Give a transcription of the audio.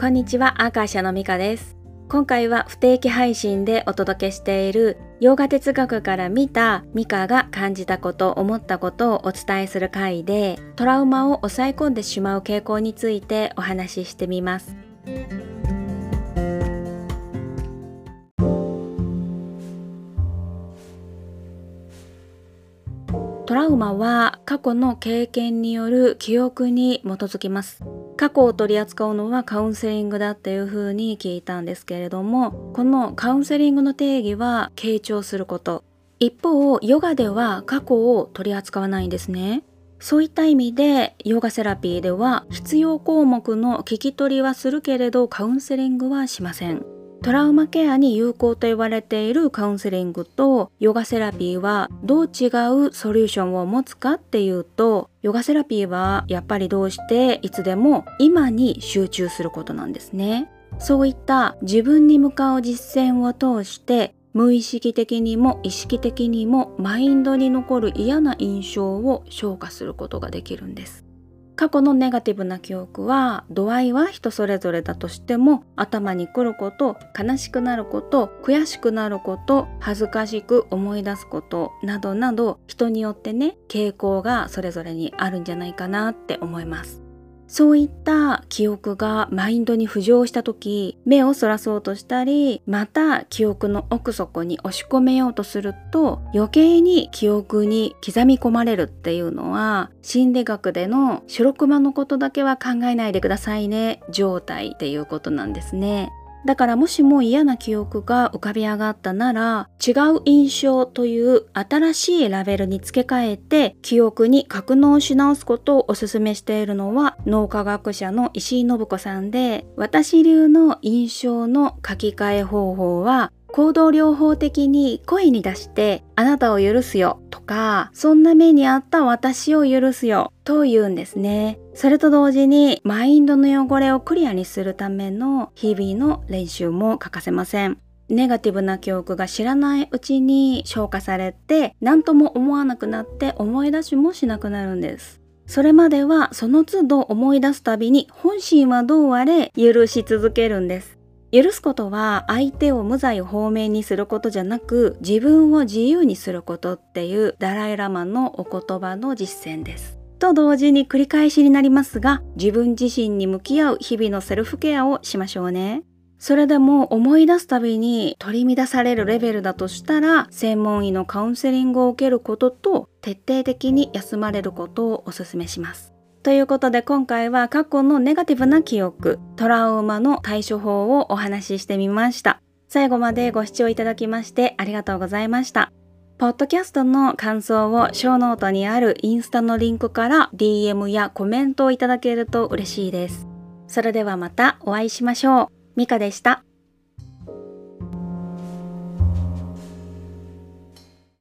こんにちは、アーカーシャのミカです。今回は不定期配信でお届けしている洋画哲学から見たミカが感じたこと、思ったことをお伝えする回で、トラウマを抑え込んでしまう傾向についてお話ししてみます。トラウマは過去の経験による記憶に基づきます。過去を取り扱うのはカウンセリングだっていうふうに聞いたんですけれども、このカウンセリングの定義は傾聴すること。一方、ヨガでは過去を取り扱わないんですね。そういった意味で、ヨガセラピーでは必要項目の聞き取りはするけれどカウンセリングはしません。トラウマケアに有効と言われているカウンセリングとヨガセラピーはどう違うソリューションを持つかっていうとヨガセラピーはやっぱりどうしていつでも今に集中することなんですね。そういった自分に向かう実践を通して無意識的にも意識的にもマインドに残る嫌な印象を消化することができるんです。過去のネガティブな記憶は度合いは人それぞれだとしても頭にくること悲しくなること悔しくなること恥ずかしく思い出すことなどなど人によってね傾向がそれぞれにあるんじゃないかなって思います。そういった記憶がマインドに浮上した時目をそらそうとしたりまた記憶の奥底に押し込めようとすると余計に記憶に刻み込まれるっていうのは心理学での白熊のことだけは考えないでくださいね状態っていうことなんですね。だからもしも嫌な記憶が浮かび上がったなら違う印象という新しいラベルに付け替えて記憶に格納し直すことをお勧めしているのは脳科学者の石井信子さんで私流の印象の書き換え方法は行動療法的に声に出してあなたを許すよとかそんな目にあった私を許すよと言うんですね。それと同時にマインドの汚れをクリアにするための日々の練習も欠かせません。ネガティブな記憶が知らないうちに消化されて何とも思わなくなって思い出しもしなくなるんです。それまではその都度思い出すたびに本心はどうあれ許し続けるんです。許すことは相手を無罪放免にすることじゃなく自分を自由にすることっていうダライラマのお言葉の実践です。と同時に繰り返しになりますが自分自身に向き合う日々のセルフケアをしましょうね。それでも思い出すたびに取り乱されるレベルだとしたら専門医のカウンセリングを受けることと徹底的に休まれることをお勧めします。ということで今回は過去のネガティブな記憶、トラウマの対処法をお話ししてみました。最後までご視聴いただきましてありがとうございました。ポッドキャストの感想をショーノートにあるインスタのリンクから DM やコメントをいただけると嬉しいです。それではまたお会いしましょう。ミカでした。